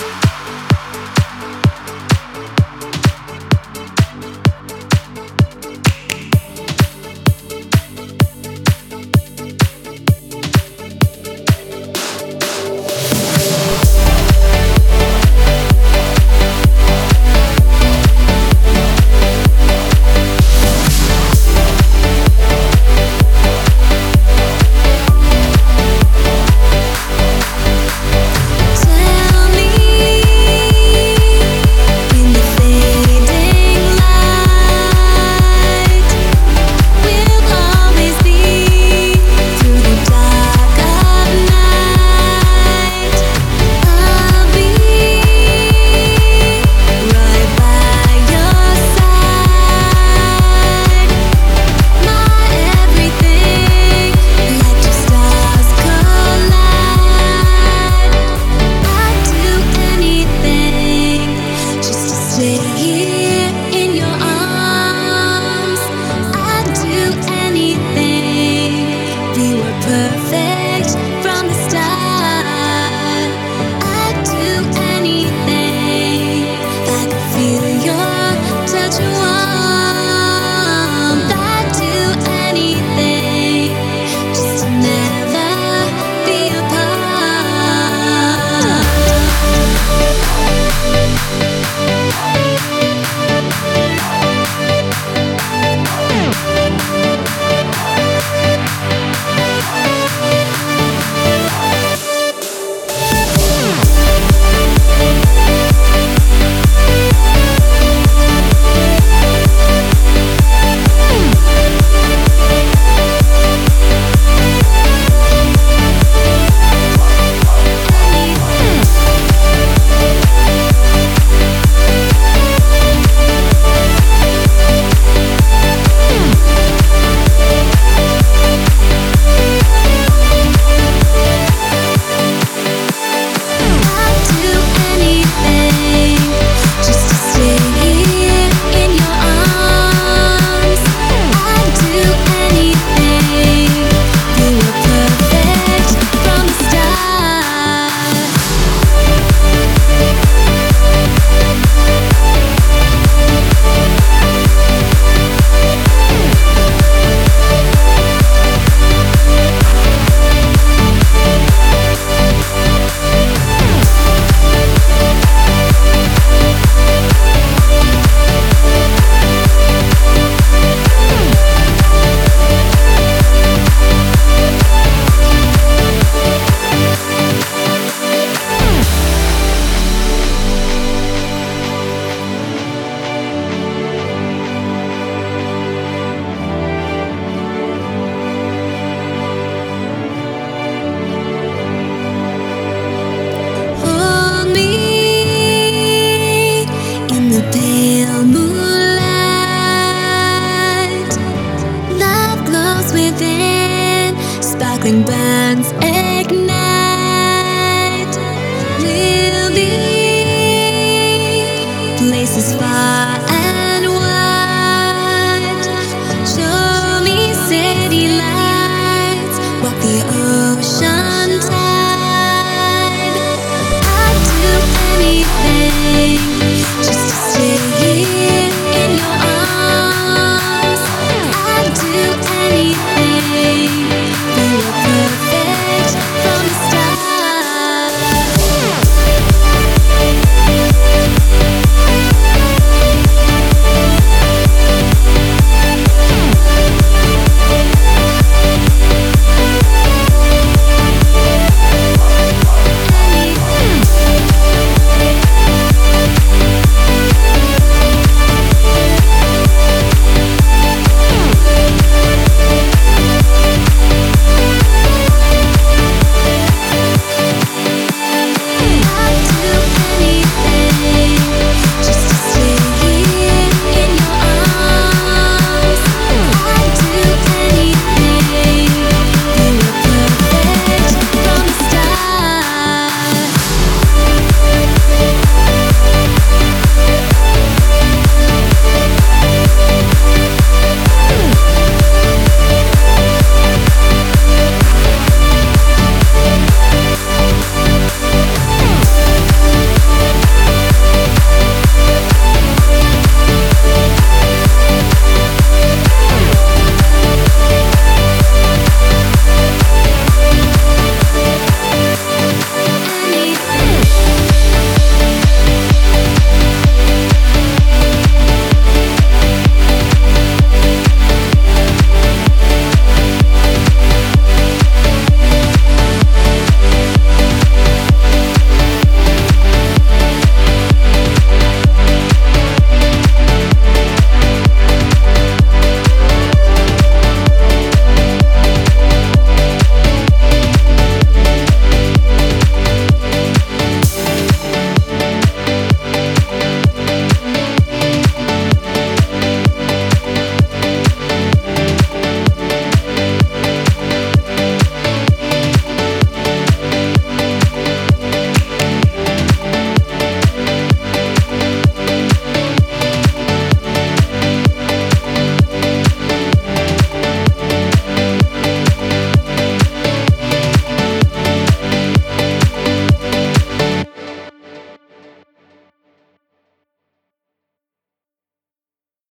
you perfect. Just